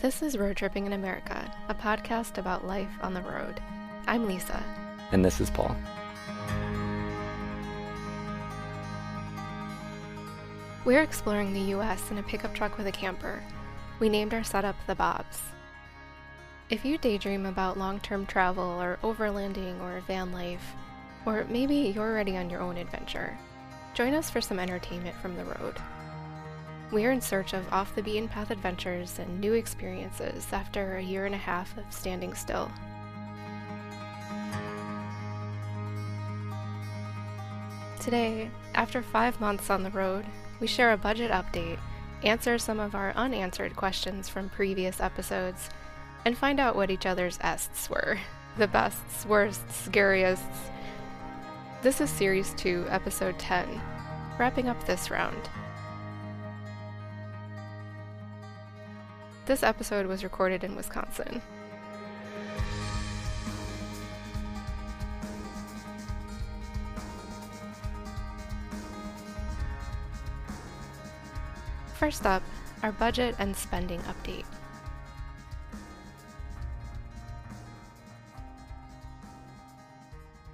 This is Road Tripping in America, a podcast about life on the road. I'm Lisa. And this is Paul. We're exploring the US in a pickup truck with a camper. We named our setup the Bobs. If you daydream about long term travel or overlanding or van life, or maybe you're already on your own adventure, join us for some entertainment from the road. We're in search of off the beaten path adventures and new experiences after a year and a half of standing still. Today, after five months on the road, we share a budget update, answer some of our unanswered questions from previous episodes, and find out what each other's ests were the bests, worsts, scariest. This is Series 2, Episode 10, wrapping up this round. This episode was recorded in Wisconsin. First up, our budget and spending update.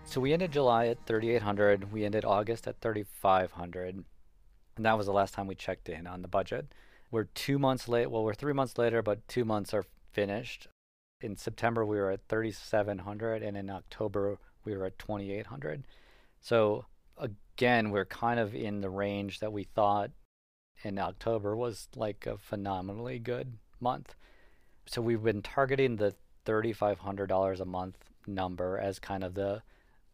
So we ended July at 3,800. We ended August at 3,500. And that was the last time we checked in on the budget. We're two months late. Well, we're three months later, but two months are finished. In September, we were at 3,700. And in October, we were at 2,800. So again, we're kind of in the range that we thought in October was like a phenomenally good month. So we've been targeting the $3,500 a month number as kind of the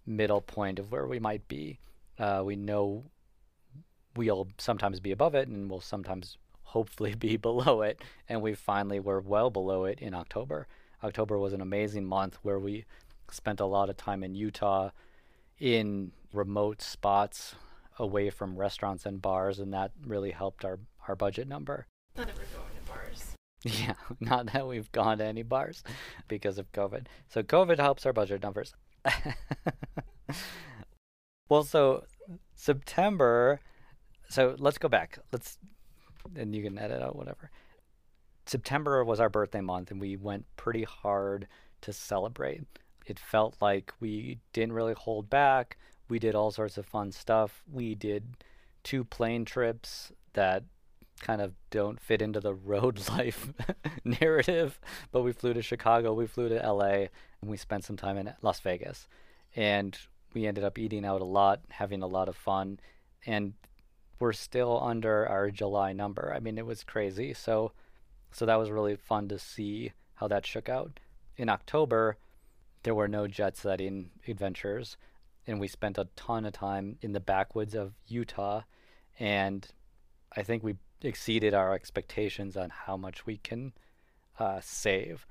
middle point of where we might be. Uh, we know we'll sometimes be above it and we'll sometimes hopefully be below it. And we finally were well below it in October. October was an amazing month where we spent a lot of time in Utah in remote spots away from restaurants and bars, and that really helped our, our budget number. Not ever going to bars. Yeah, not that we've gone to any bars because of COVID. So COVID helps our budget numbers. well, so September. So let's go back. Let's, and you can edit out whatever. September was our birthday month, and we went pretty hard to celebrate. It felt like we didn't really hold back. We did all sorts of fun stuff. We did two plane trips that kind of don't fit into the road life narrative, but we flew to Chicago, we flew to LA, and we spent some time in Las Vegas. And we ended up eating out a lot, having a lot of fun, and we're still under our July number. I mean, it was crazy. So so that was really fun to see how that shook out. In October, there were no jet setting adventures and we spent a ton of time in the backwoods of Utah, and I think we exceeded our expectations on how much we can uh, save.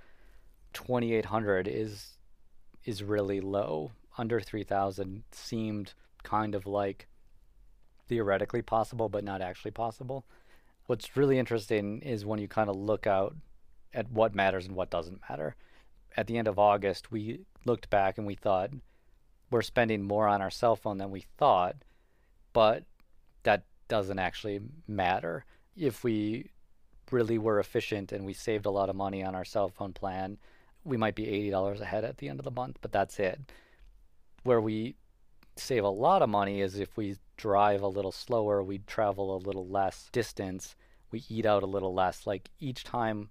2,800 is is really low. Under 3,000 seemed kind of like theoretically possible, but not actually possible. What's really interesting is when you kind of look out at what matters and what doesn't matter. At the end of August, we looked back and we thought, we're spending more on our cell phone than we thought, but that doesn't actually matter. If we really were efficient and we saved a lot of money on our cell phone plan, we might be $80 ahead at the end of the month, but that's it. Where we save a lot of money is if we drive a little slower, we travel a little less distance, we eat out a little less. Like each time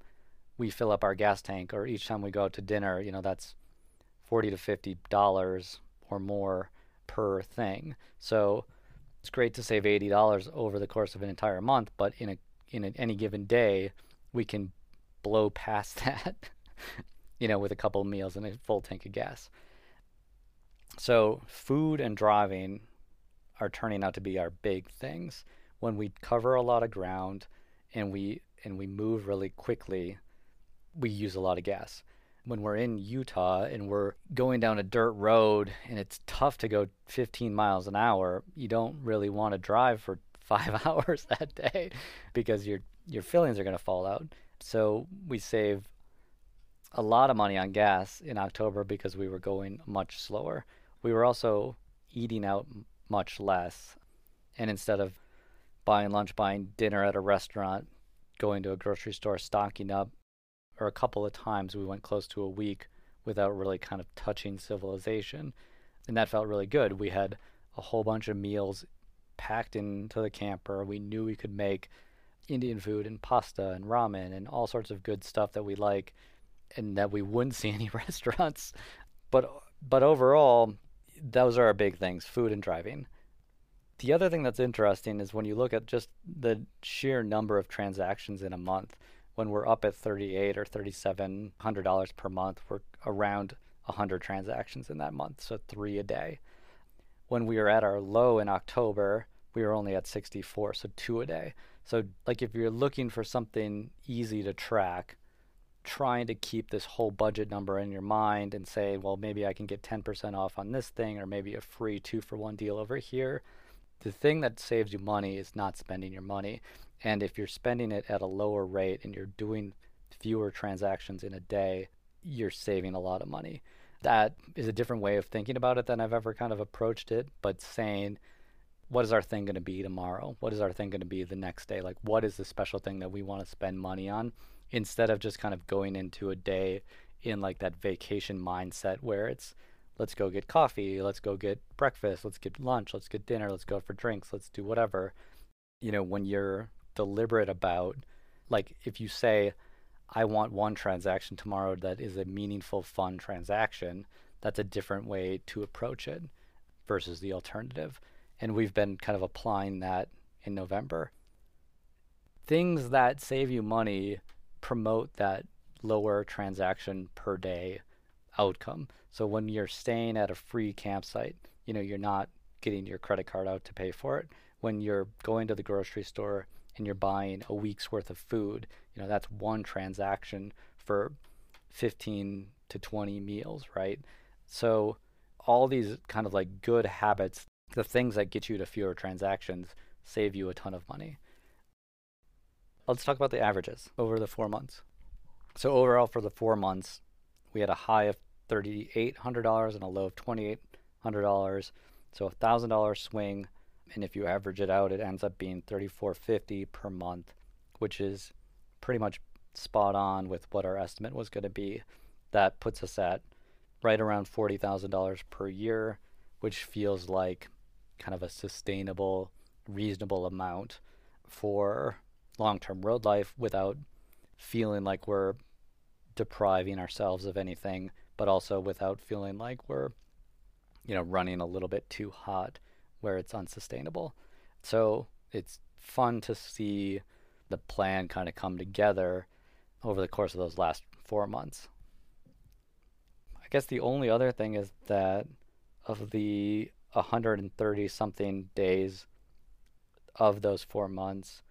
we fill up our gas tank or each time we go out to dinner, you know, that's 40 to 50 dollars or more per thing. So it's great to save eighty dollars over the course of an entire month, but in a in a, any given day, we can blow past that, you know, with a couple meals and a full tank of gas. So food and driving are turning out to be our big things. When we cover a lot of ground and we and we move really quickly, we use a lot of gas when we're in Utah and we're going down a dirt road and it's tough to go 15 miles an hour, you don't really want to drive for five hours that day because your your fillings are going to fall out. So we save a lot of money on gas in October because we were going much slower. We were also eating out much less, and instead of buying lunch, buying dinner at a restaurant, going to a grocery store, stocking up, or a couple of times we went close to a week without really kind of touching civilization. And that felt really good. We had a whole bunch of meals packed into the camper. We knew we could make Indian food and pasta and ramen and all sorts of good stuff that we like and that we wouldn't see any restaurants. But but overall, those are our big things, food and driving. The other thing that's interesting is when you look at just the sheer number of transactions in a month, when we're up at 38 or 37 hundred dollars per month, we're around 100 transactions in that month, so 3 a day. When we were at our low in October, we were only at 64, so 2 a day. So like if you're looking for something easy to track, trying to keep this whole budget number in your mind and say, well, maybe I can get 10% off on this thing or maybe a free 2 for 1 deal over here the thing that saves you money is not spending your money. And if you're spending it at a lower rate and you're doing fewer transactions in a day, you're saving a lot of money. That is a different way of thinking about it than I've ever kind of approached it, but saying, what is our thing going to be tomorrow? What is our thing going to be the next day? Like, what is the special thing that we want to spend money on? Instead of just kind of going into a day in like that vacation mindset where it's, let's go get coffee, let's go get breakfast, let's get lunch, let's get dinner, let's go for drinks, let's do whatever. You know, when you're deliberate about, like, if you say, I want one transaction tomorrow that is a meaningful, fun transaction, that's a different way to approach it versus the alternative. And we've been kind of applying that in November. Things that save you money promote that lower transaction per day outcome. So when you're staying at a free campsite, you know, you're not getting your credit card out to pay for it. When you're going to the grocery store and you're buying a week's worth of food, you know, that's one transaction for 15 to 20 meals, right? So all these kind of like good habits, the things that get you to fewer transactions, save you a ton of money. Let's talk about the averages over the four months. So overall for the four months, we had a high of $3,800 and a low of $2,800. So a thousand dollar swing, and if you average it out, it ends up being 3450 per month, which is pretty much spot on with what our estimate was going to be. That puts us at right around $40,000 per year, which feels like kind of a sustainable, reasonable amount for long term road life without feeling like we're depriving ourselves of anything but also without feeling like we're, you know, running a little bit too hot where it's unsustainable. So it's fun to see the plan kind of come together over the course of those last four months. I guess the only other thing is that of the 130 something days of those four months,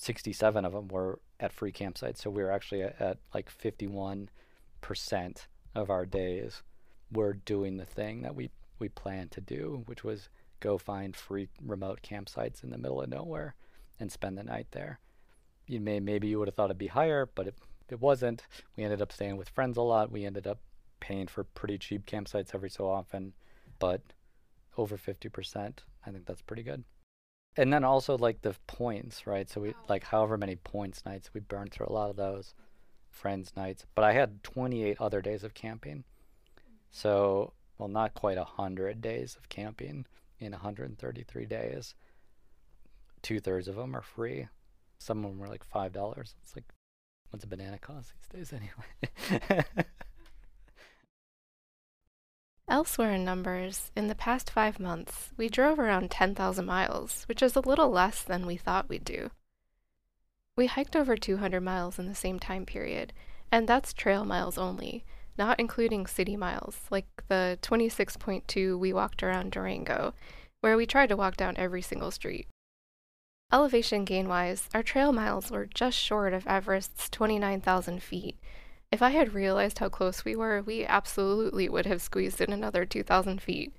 67 of them were at free campsites. So we were actually at, at like 51% of our days were doing the thing that we we planned to do, which was go find free remote campsites in the middle of nowhere and spend the night there. You may maybe you would have thought it'd be higher, but it it wasn't. We ended up staying with friends a lot. We ended up paying for pretty cheap campsites every so often, but over 50%, I think that's pretty good. And then also like the points, right? So we oh. like however many points nights we burned through a lot of those friends' nights. But I had 28 other days of camping. So, well, not quite 100 days of camping in 133 days. Two thirds of them are free. Some of them were like $5. It's like, what's a banana cost these days anyway? Elsewhere in numbers, in the past five months, we drove around 10,000 miles, which is a little less than we thought we'd do. We hiked over 200 miles in the same time period, and that's trail miles only, not including city miles, like the 26.2 we walked around Durango, where we tried to walk down every single street. Elevation gain wise, our trail miles were just short of Everest's 29,000 feet. If I had realized how close we were, we absolutely would have squeezed in another 2,000 feet.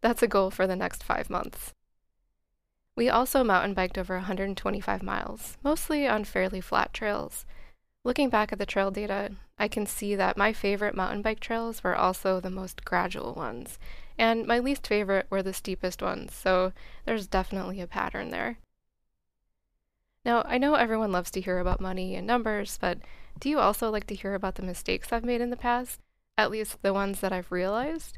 That's a goal for the next five months. We also mountain biked over 125 miles, mostly on fairly flat trails. Looking back at the trail data, I can see that my favorite mountain bike trails were also the most gradual ones, and my least favorite were the steepest ones, so there's definitely a pattern there. Now, I know everyone loves to hear about money and numbers, but do you also like to hear about the mistakes I've made in the past? At least the ones that I've realized?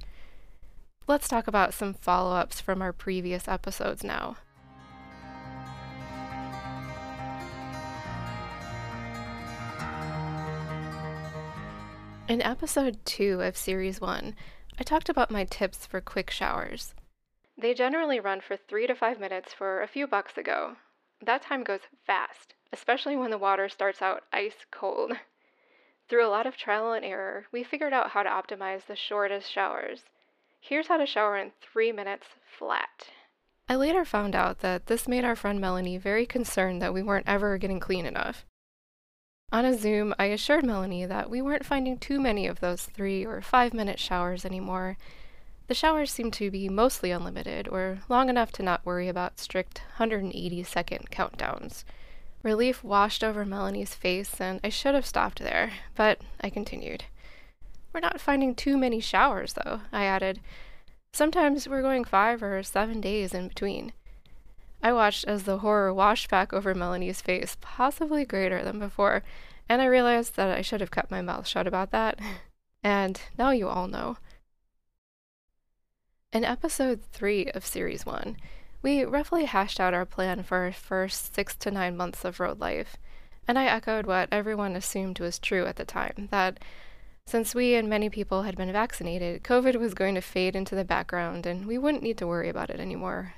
Let's talk about some follow ups from our previous episodes now. In episode 2 of Series 1, I talked about my tips for quick showers. They generally run for 3 to 5 minutes for a few bucks ago. That time goes fast, especially when the water starts out ice cold. Through a lot of trial and error, we figured out how to optimize the shortest showers. Here's how to shower in 3 minutes flat. I later found out that this made our friend Melanie very concerned that we weren't ever getting clean enough. On a Zoom, I assured Melanie that we weren't finding too many of those three or five minute showers anymore. The showers seem to be mostly unlimited, or long enough to not worry about strict 180 second countdowns. Relief washed over Melanie's face, and I should have stopped there, but I continued. We're not finding too many showers, though, I added. Sometimes we're going five or seven days in between. I watched as the horror washed back over Melanie's face, possibly greater than before, and I realized that I should have kept my mouth shut about that. And now you all know. In episode 3 of Series 1, we roughly hashed out our plan for our first six to nine months of road life, and I echoed what everyone assumed was true at the time that since we and many people had been vaccinated, COVID was going to fade into the background and we wouldn't need to worry about it anymore.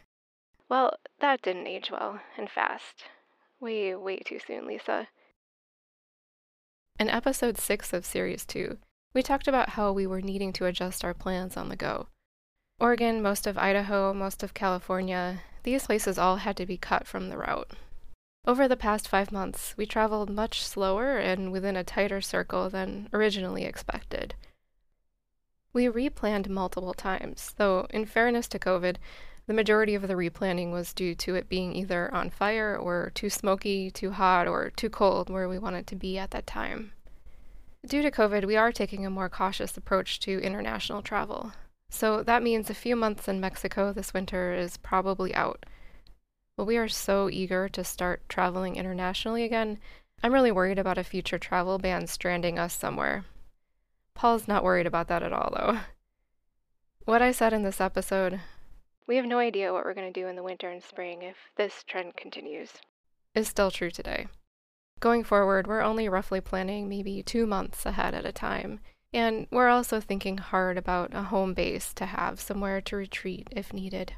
Well, that didn't age well and fast. Way, way too soon, Lisa. In episode 6 of Series 2, we talked about how we were needing to adjust our plans on the go. Oregon, most of Idaho, most of California, these places all had to be cut from the route. Over the past five months, we traveled much slower and within a tighter circle than originally expected. We replanned multiple times, though, in fairness to COVID, the majority of the replanning was due to it being either on fire or too smoky, too hot, or too cold where we wanted to be at that time. Due to COVID, we are taking a more cautious approach to international travel. So that means a few months in Mexico this winter is probably out. But we are so eager to start traveling internationally again, I'm really worried about a future travel ban stranding us somewhere. Paul's not worried about that at all, though. What I said in this episode, we have no idea what we're going to do in the winter and spring if this trend continues. Is still true today. Going forward, we're only roughly planning maybe two months ahead at a time, and we're also thinking hard about a home base to have somewhere to retreat if needed.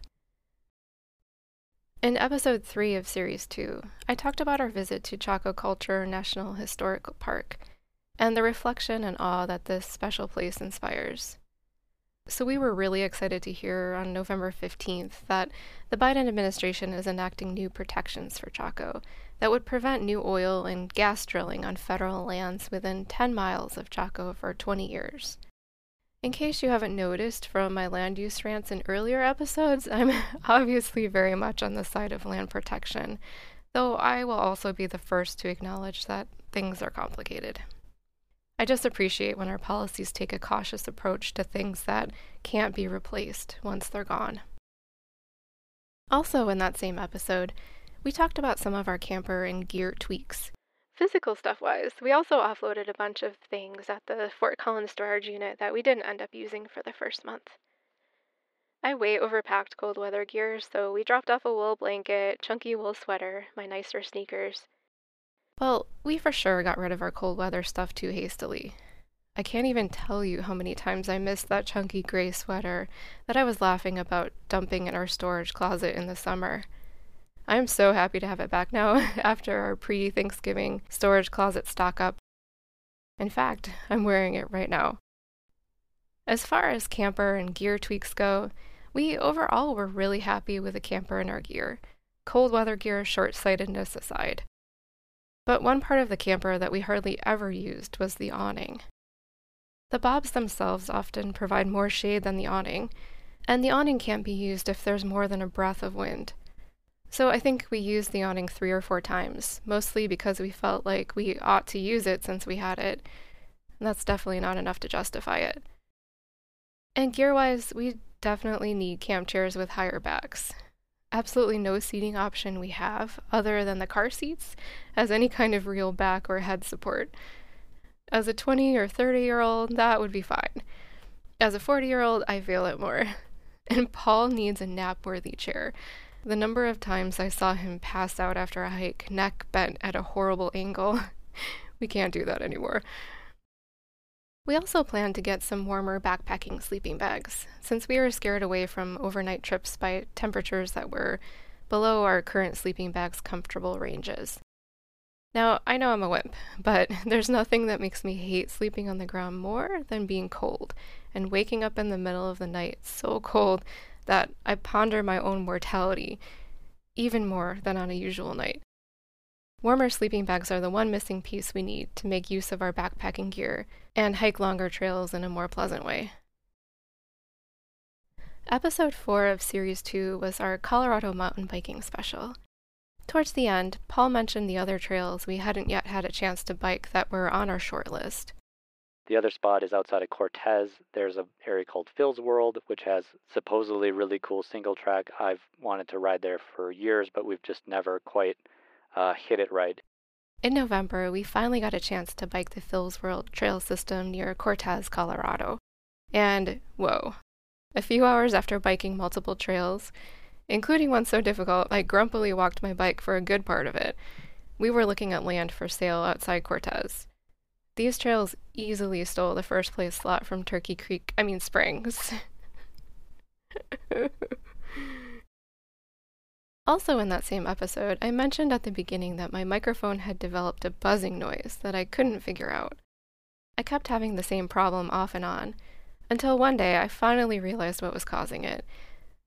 In episode 3 of Series 2, I talked about our visit to Chaco Culture National Historical Park and the reflection and awe that this special place inspires. So, we were really excited to hear on November 15th that the Biden administration is enacting new protections for Chaco that would prevent new oil and gas drilling on federal lands within 10 miles of Chaco for 20 years. In case you haven't noticed from my land use rants in earlier episodes, I'm obviously very much on the side of land protection, though I will also be the first to acknowledge that things are complicated. I just appreciate when our policies take a cautious approach to things that can't be replaced once they're gone. Also, in that same episode, we talked about some of our camper and gear tweaks. Physical stuff wise, we also offloaded a bunch of things at the Fort Collins storage unit that we didn't end up using for the first month. I way overpacked cold weather gear, so we dropped off a wool blanket, chunky wool sweater, my nicer sneakers, well, we for sure got rid of our cold weather stuff too hastily. I can't even tell you how many times I missed that chunky gray sweater that I was laughing about dumping in our storage closet in the summer. I am so happy to have it back now after our pre Thanksgiving storage closet stock up. In fact, I'm wearing it right now. As far as camper and gear tweaks go, we overall were really happy with the camper and our gear, cold weather gear short sightedness aside. But one part of the camper that we hardly ever used was the awning. The bobs themselves often provide more shade than the awning, and the awning can't be used if there's more than a breath of wind. So I think we used the awning three or four times, mostly because we felt like we ought to use it since we had it. And that's definitely not enough to justify it. And gear wise, we definitely need camp chairs with higher backs. absolutely no seating option we have other than the car seats as any kind of real back or head support. As a 20 or 30 year old, that would be fine. As a 40 year old, I feel it more. And Paul needs a nap worthy chair. The number of times I saw him pass out after a hike, neck bent at a horrible angle, we can't do that anymore. We also plan to get some warmer backpacking sleeping bags, since we were scared away from overnight trips by temperatures that were below our current sleeping bag's comfortable ranges. Now, I know I'm a wimp, but there's nothing that makes me hate sleeping on the ground more than being cold and waking up in the middle of the night so cold that I ponder my own mortality even more than on a usual night. Warmer sleeping bags are the one missing piece we need to make use of our backpacking gear and hike longer trails in a more pleasant way. Episode 4 of Series 2 was our Colorado mountain biking special. Towards the end, Paul mentioned the other trails we hadn't yet had a chance to bike that were on our short list. The other spot is outside of Cortez. There's an area called Phil's World, which has supposedly really cool single track. I've wanted to ride there for years, but we've just never quite uh, hit it right. In November, we finally got a chance to bike the Phil's World trail system near Cortez, Colorado. And whoa, a few hours after biking multiple trails, including one so difficult I grumpily walked my bike for a good part of it, we were looking at land for sale outside Cortez. These trails easily stole the first place slot from Turkey Creek, I mean Springs. Also, in that same episode, I mentioned at the beginning that my microphone had developed a buzzing noise that I couldn't figure out. I kept having the same problem off and on, until one day I finally realized what was causing it.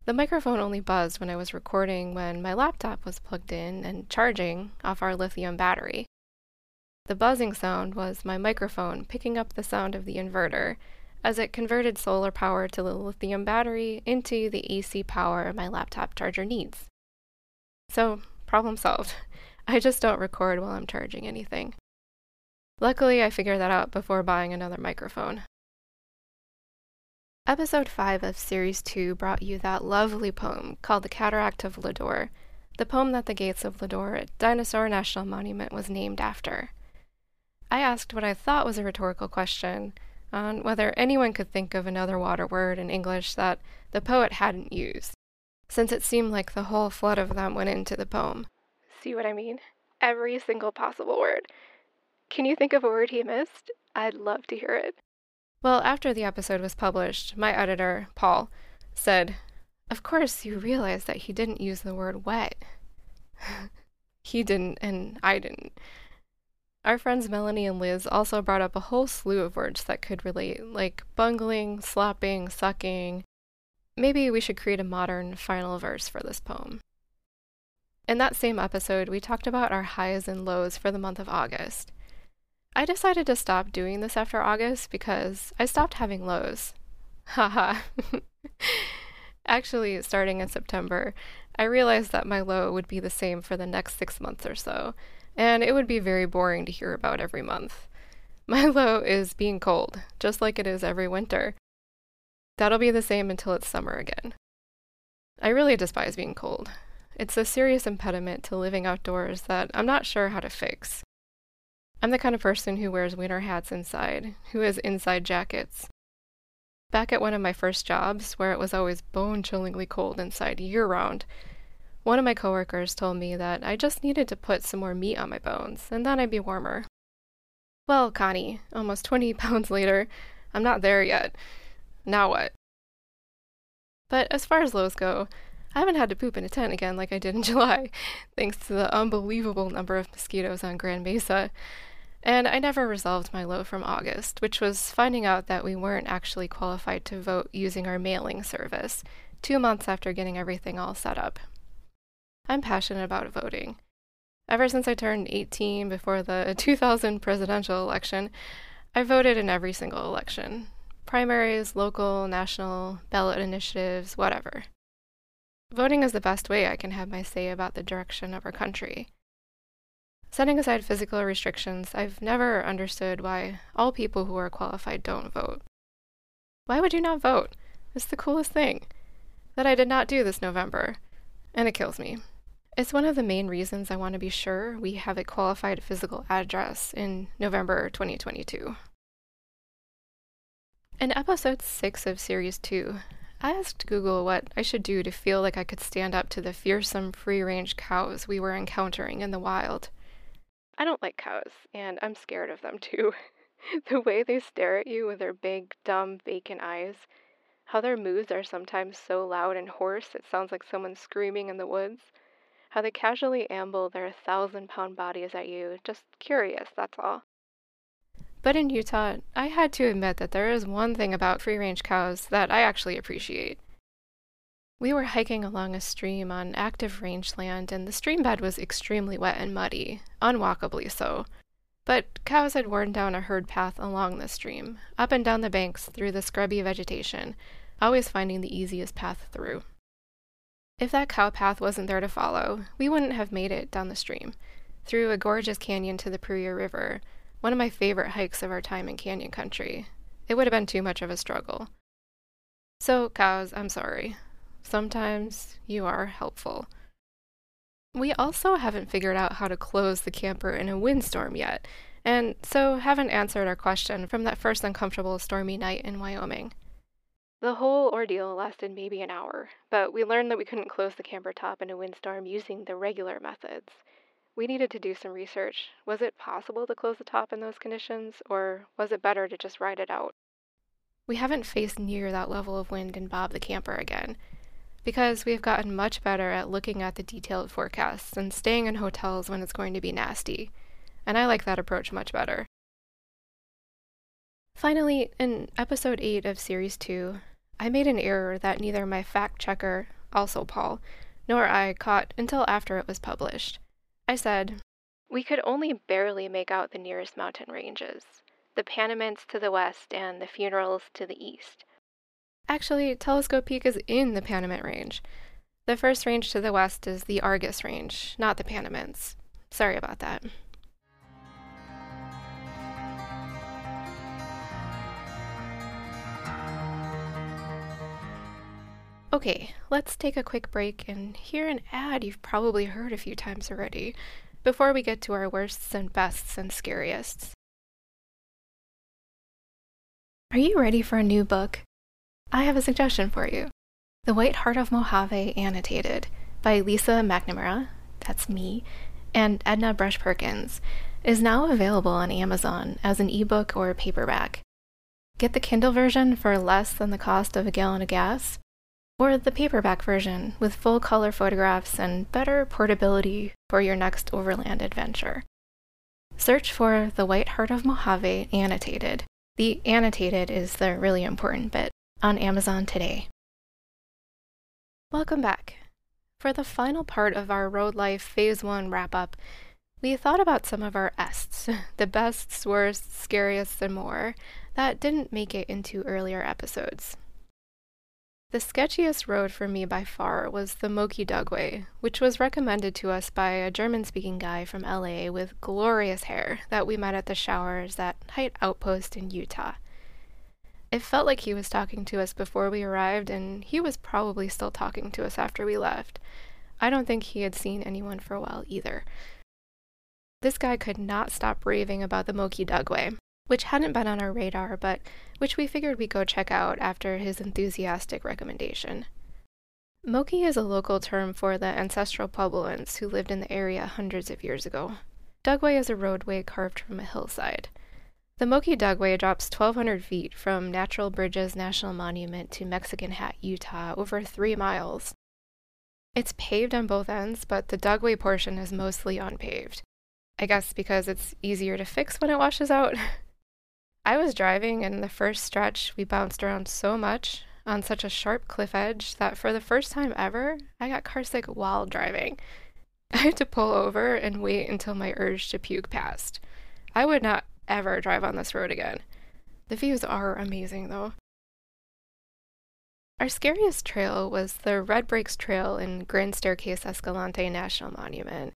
The microphone only buzzed when I was recording when my laptop was plugged in and charging off our lithium battery. The buzzing sound was my microphone picking up the sound of the inverter as it converted solar power to the lithium battery into the AC power my laptop charger needs. So, problem solved. I just don't record while I'm charging anything. Luckily, I figured that out before buying another microphone. Episode 5 of Series 2 brought you that lovely poem called The Cataract of Lodore, the poem that the gates of Lodore Dinosaur National Monument was named after. I asked what I thought was a rhetorical question on whether anyone could think of another water word in English that the poet hadn't used since it seemed like the whole flood of them went into the poem. See what I mean? Every single possible word. Can you think of a word he missed? I'd love to hear it. Well, after the episode was published, my editor, Paul, said, Of course, you realize that he didn't use the word wet. he didn't, and I didn't. Our friends Melanie and Liz also brought up a whole slew of words that could relate, like bungling, slopping, sucking, Maybe we should create a modern final verse for this poem. In that same episode, we talked about our highs and lows for the month of August. I decided to stop doing this after August because I stopped having lows. Haha. Actually, starting in September, I realized that my low would be the same for the next six months or so, and it would be very boring to hear about every month. My low is being cold, just like it is every winter. That'll be the same until it's summer again. I really despise being cold. It's a serious impediment to living outdoors that I'm not sure how to fix. I'm the kind of person who wears winter hats inside, who has inside jackets. Back at one of my first jobs, where it was always bone chillingly cold inside year round, one of my coworkers told me that I just needed to put some more meat on my bones, and then I'd be warmer. Well, Connie, almost 20 pounds later, I'm not there yet. Now what? But as far as lows go, I haven't had to poop in a tent again like I did in July, thanks to the unbelievable number of mosquitoes on Grand Mesa. And I never resolved my low from August, which was finding out that we weren't actually qualified to vote using our mailing service, two months after getting everything all set up. I'm passionate about voting. Ever since I turned 18 before the 2000 presidential election, I voted in every single election, primaries, local, national, ballot initiatives, whatever. Voting is the best way I can have my say about the direction of our country. Setting aside physical restrictions, I've never understood why all people who are qualified don't vote. Why would you not vote? It's the coolest thing. That I did not do this November. and it kills me. It's one of the main reasons I want to be sure we have a qualified physical address in November 2022. In episode 6 of Series 2, I asked Google what I should do to feel like I could stand up to the fearsome free range cows we were encountering in the wild. I don't like cows, and I'm scared of them too. the way they stare at you with their big, dumb, vacant eyes, how their moves are sometimes so loud and hoarse it sounds like someone screaming in the woods, how they casually amble their thousand pound bodies at you, just curious, that's all. But in Utah, I had to admit that there is one thing about free range cows that I actually appreciate. We were hiking along a stream on active rangeland, and the stream bed was extremely wet and muddy, unwalkably so. But cows had worn down a herd path along the stream, up and down the banks through the scrubby vegetation, always finding the easiest path through. If that cow path wasn't there to follow, we wouldn't have made it down the stream, through a gorgeous canyon to the Paria River, one of my favorite hikes of our time in canyon country. It would have been too much of a struggle. So, cows, I'm sorry. Sometimes you are helpful. We also haven't figured out how to close the camper in a windstorm yet, and so haven't answered our question from that first uncomfortable stormy night in Wyoming. The whole ordeal lasted maybe an hour, but we learned that we couldn't close the camper top in a windstorm using the regular methods. We needed to do some research. Was it possible to close the top in those conditions, or was it better to just ride it out? We haven't faced near that level of wind in Bob the Camper again, because we've gotten much better at looking at the detailed forecasts and staying in hotels when it's going to be nasty, and I like that approach much better. Finally, in episode 8 of Series 2, I made an error that neither my fact checker, also Paul, nor I caught until after it was published. I said, We could only barely make out the nearest mountain ranges the Panamints to the west and the Funerals to the east. Actually, Telescope Peak is in the Panamint Range. The first range to the west is the Argus Range, not the Panamints. Sorry about that. Okay, let's take a quick break and hear an ad you've probably heard a few times already before we get to our worsts and bests and scariest. Are you ready for a new book? I have a suggestion for you The White Heart of Mojave Annotated by Lisa McNamara, that's me, and Edna Brush Perkins, is now available on Amazon as an ebook or paperback. Get the Kindle version for less than the cost of a gallon of gas or the paperback version with full color photographs and better portability for your next overland adventure. Search for The White Heart of Mojave Annotated. The annotated is the really important bit on Amazon today. Welcome back. For the final part of our Road Life Phase 1 wrap up, we thought about some of our ests, the bests, worsts, scariest, and more, that didn't make it into earlier episodes. The sketchiest road for me by far was the Moki Dugway, which was recommended to us by a German speaking guy from LA with glorious hair that we met at the showers at Hite Outpost in Utah. It felt like he was talking to us before we arrived, and he was probably still talking to us after we left. I don't think he had seen anyone for a while either. This guy could not stop raving about the Moki Dugway, which hadn't been on our radar, but which we figured we'd go check out after his enthusiastic recommendation. Moki is a local term for the ancestral Puebloans who lived in the area hundreds of years ago. Dugway is a roadway carved from a hillside. The Moki Dugway drops 1,200 feet from Natural Bridges National Monument to Mexican Hat, Utah, over three miles. It's paved on both ends, but the Dugway portion is mostly unpaved. I guess because it's easier to fix when it washes out. I was driving, and the first stretch, we bounced around so much on such a sharp cliff edge that for the first time ever, I got carsick while driving. I had to pull over and wait until my urge to puke passed. I would not ever drive on this road again. The views are amazing, though. Our scariest trail was the Red Breaks Trail in Grand Staircase Escalante National Monument.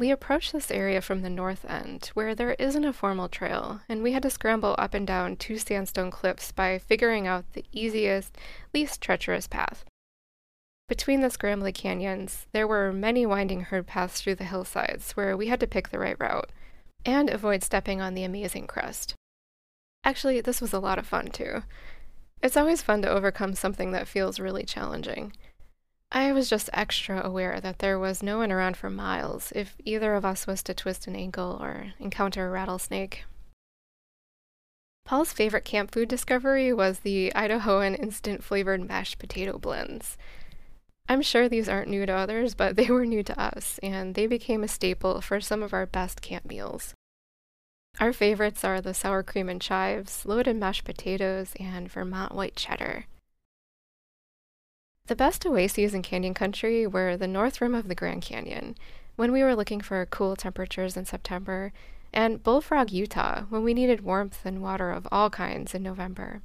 We approached this area from the north end, where there isn't a formal trail, and we had to scramble up and down two sandstone cliffs by figuring out the easiest, least treacherous path. Between the scrambly canyons, there were many winding herd paths through the hillsides where we had to pick the right route and avoid stepping on the amazing crust. Actually, this was a lot of fun too. It's always fun to overcome something that feels really challenging. I was just extra aware that there was no one around for miles if either of us was to twist an ankle or encounter a rattlesnake. Paul's favorite camp food discovery was the Idahoan instant flavored mashed potato blends. I'm sure these aren't new to others, but they were new to us, and they became a staple for some of our best camp meals. Our favorites are the sour cream and chives, loaded mashed potatoes, and Vermont white cheddar. The best oases in Canyon Country were the north rim of the Grand Canyon, when we were looking for cool temperatures in September, and Bullfrog, Utah, when we needed warmth and water of all kinds in November,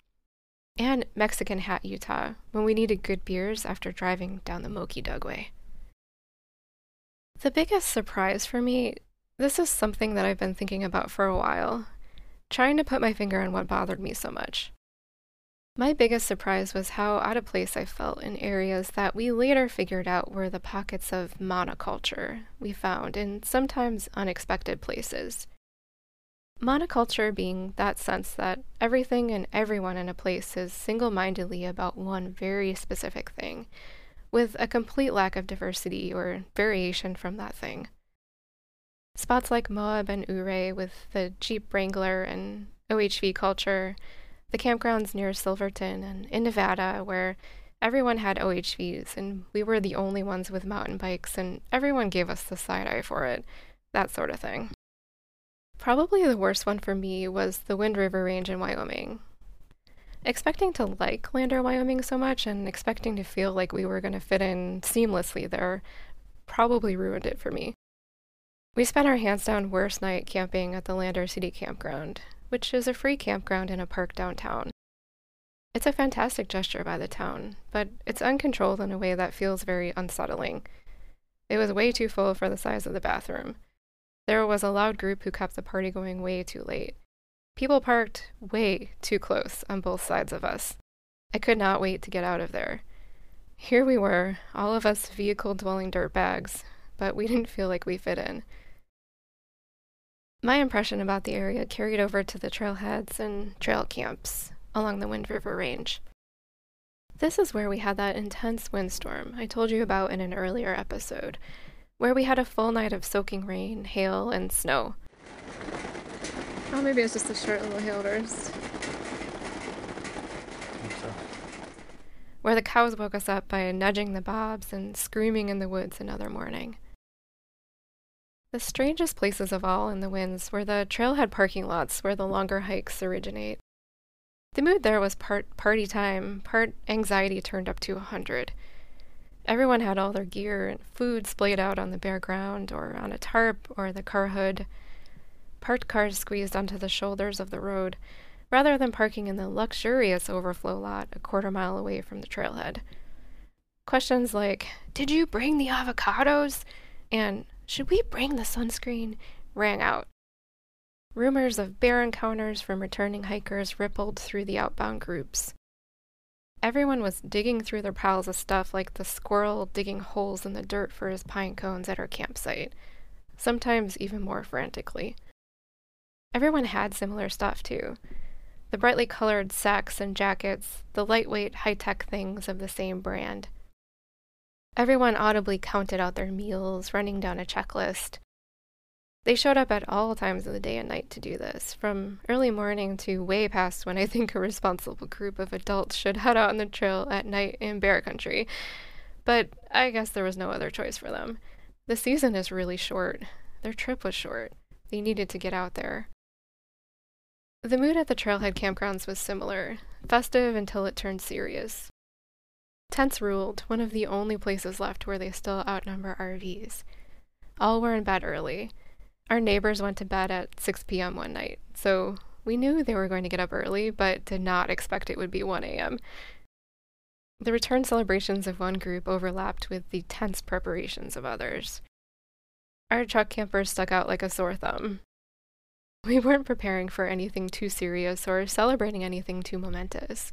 and Mexican Hat, Utah, when we needed good beers after driving down the Moki Dugway. The biggest surprise for me, this is something that I've been thinking about for a while, trying to put my finger on what bothered me so much. My biggest surprise was how out of place I felt in areas that we later figured out were the pockets of monoculture we found in sometimes unexpected places. Monoculture being that sense that everything and everyone in a place is single mindedly about one very specific thing, with a complete lack of diversity or variation from that thing. Spots like Moab and Ouray with the Jeep Wrangler and OHV culture the campgrounds near Silverton and in Nevada where everyone had OHVs and we were the only ones with mountain bikes and everyone gave us the side eye for it, that sort of thing. Probably the worst one for me was the Wind River Range in Wyoming. Expecting to like Lander, Wyoming so much and expecting to feel like we were going to fit in seamlessly there probably ruined it for me. We spent our hands down worst night camping at the Lander City Campground, which is a free campground in a park downtown. It's a fantastic gesture by the town, but it's uncontrolled in a way that feels very unsettling. It was way too full for the size of the bathroom. There was a loud group who kept the party going way too late. People parked way too close on both sides of us. I could not wait to get out of there. Here we were, all of us vehicle dwelling dirtbags, but we didn't feel like we fit in. My impression about the area carried over to the trailheads and trail camps along the Wind River Range. This is where we had that intense windstorm I told you about in an earlier episode, where we had a full night of soaking rain, hail, and snow. Oh, maybe it's just a short little hail burst. So. Where the cows woke us up by nudging the bobs and screaming in the woods another morning. The strangest places of all in the winds were the trailhead parking lots where the longer hikes originate. The mood there was part party time, part anxiety turned up to a hundred. Everyone had all their gear and food splayed out on the bare ground or on a tarp or the car hood. Parked cars squeezed onto the shoulders of the road, rather than parking in the luxurious overflow lot a quarter mile away from the trailhead. Questions like, Did you bring the avocados? and should we bring the sunscreen? rang out. Rumors of bear encounters from returning hikers rippled through the outbound groups. Everyone was digging through their piles of stuff like the squirrel digging holes in the dirt for his pine cones at our campsite, sometimes even more frantically. Everyone had similar stuff, too. The brightly colored sacks and jackets, the lightweight, high tech things of the same brand. Everyone audibly counted out their meals, running down a checklist. They showed up at all times of the day and night to do this, from early morning to way past when I think a responsible group of adults should head out on the trail at night in bear country. But I guess there was no other choice for them. The season is really short. Their trip was short. They needed to get out there. The mood at the trailhead campgrounds was similar, festive until it turned serious. Tents ruled, one of the only places left where they still outnumber RVs. All were in bed early. Our neighbors went to bed at 6 p.m. one night, so we knew they were going to get up early, but did not expect it would be 1 a.m. The return celebrations of one group overlapped with the tense preparations of others. Our truck campers stuck out like a sore thumb. We weren't preparing for anything too serious or celebrating anything too momentous.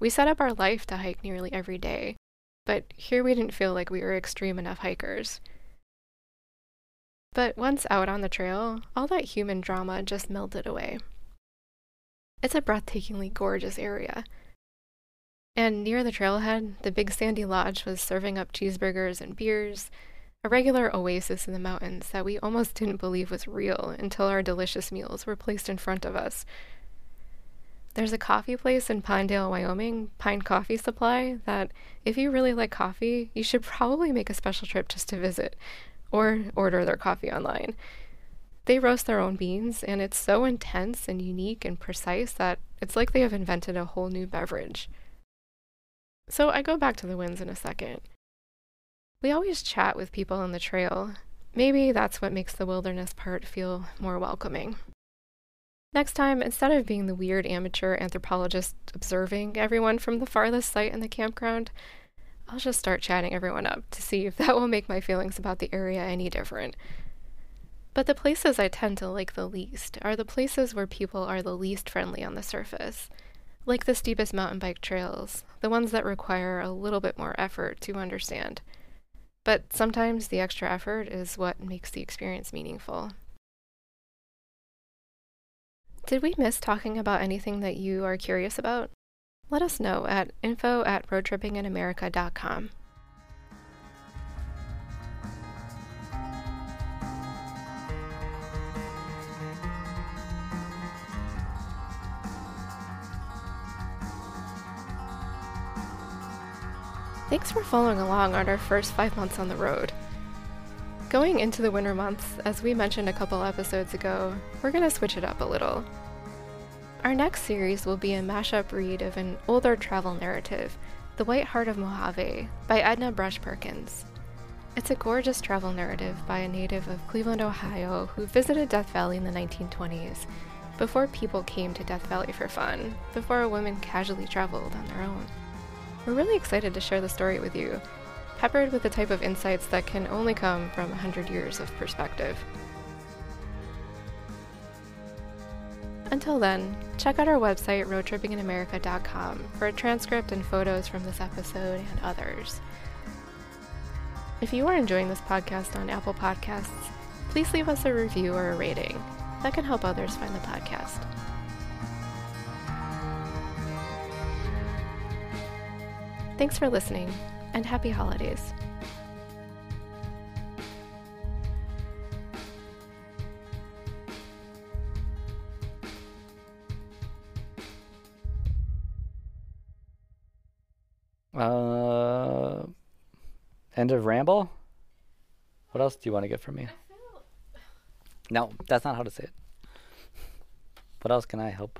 We set up our life to hike nearly every day, but here we didn't feel like we were extreme enough hikers. But once out on the trail, all that human drama just melted away. It's a breathtakingly gorgeous area. And near the trailhead, the Big Sandy Lodge was serving up cheeseburgers and beers, a regular oasis in the mountains that we almost didn't believe was real until our delicious meals were placed in front of us. There's a coffee place in Pinedale, Wyoming, Pine Coffee Supply, that if you really like coffee, you should probably make a special trip just to visit or order their coffee online. They roast their own beans, and it's so intense and unique and precise that it's like they have invented a whole new beverage. So I go back to the winds in a second. We always chat with people on the trail. Maybe that's what makes the wilderness part feel more welcoming. Next time, instead of being the weird amateur anthropologist observing everyone from the farthest site in the campground, I'll just start chatting everyone up to see if that will make my feelings about the area any different. But the places I tend to like the least are the places where people are the least friendly on the surface, like the steepest mountain bike trails, the ones that require a little bit more effort to understand. But sometimes the extra effort is what makes the experience meaningful. Did we miss talking about anything that you are curious about? Let us know at info at roadtrippinginamerica.com. Thanks for following along on our first five months on the road. Going into the winter months, as we mentioned a couple episodes ago, we're going to switch it up a little. Our next series will be a mashup read of an older travel narrative, The White Heart of Mojave, by Edna Brush Perkins. It's a gorgeous travel narrative by a native of Cleveland, Ohio, who visited Death Valley in the 1920s, before people came to Death Valley for fun, before women casually traveled on their own. We're really excited to share the story with you, peppered with the type of insights that can only come from 100 years of perspective. Until then, check out our website, roadtrippinginamerica.com, for a transcript and photos from this episode and others. If you are enjoying this podcast on Apple Podcasts, please leave us a review or a rating. That can help others find the podcast. Thanks for listening, and happy holidays. End of ramble. What else do you want to get from me? No, that's not how to say it. What else can I help?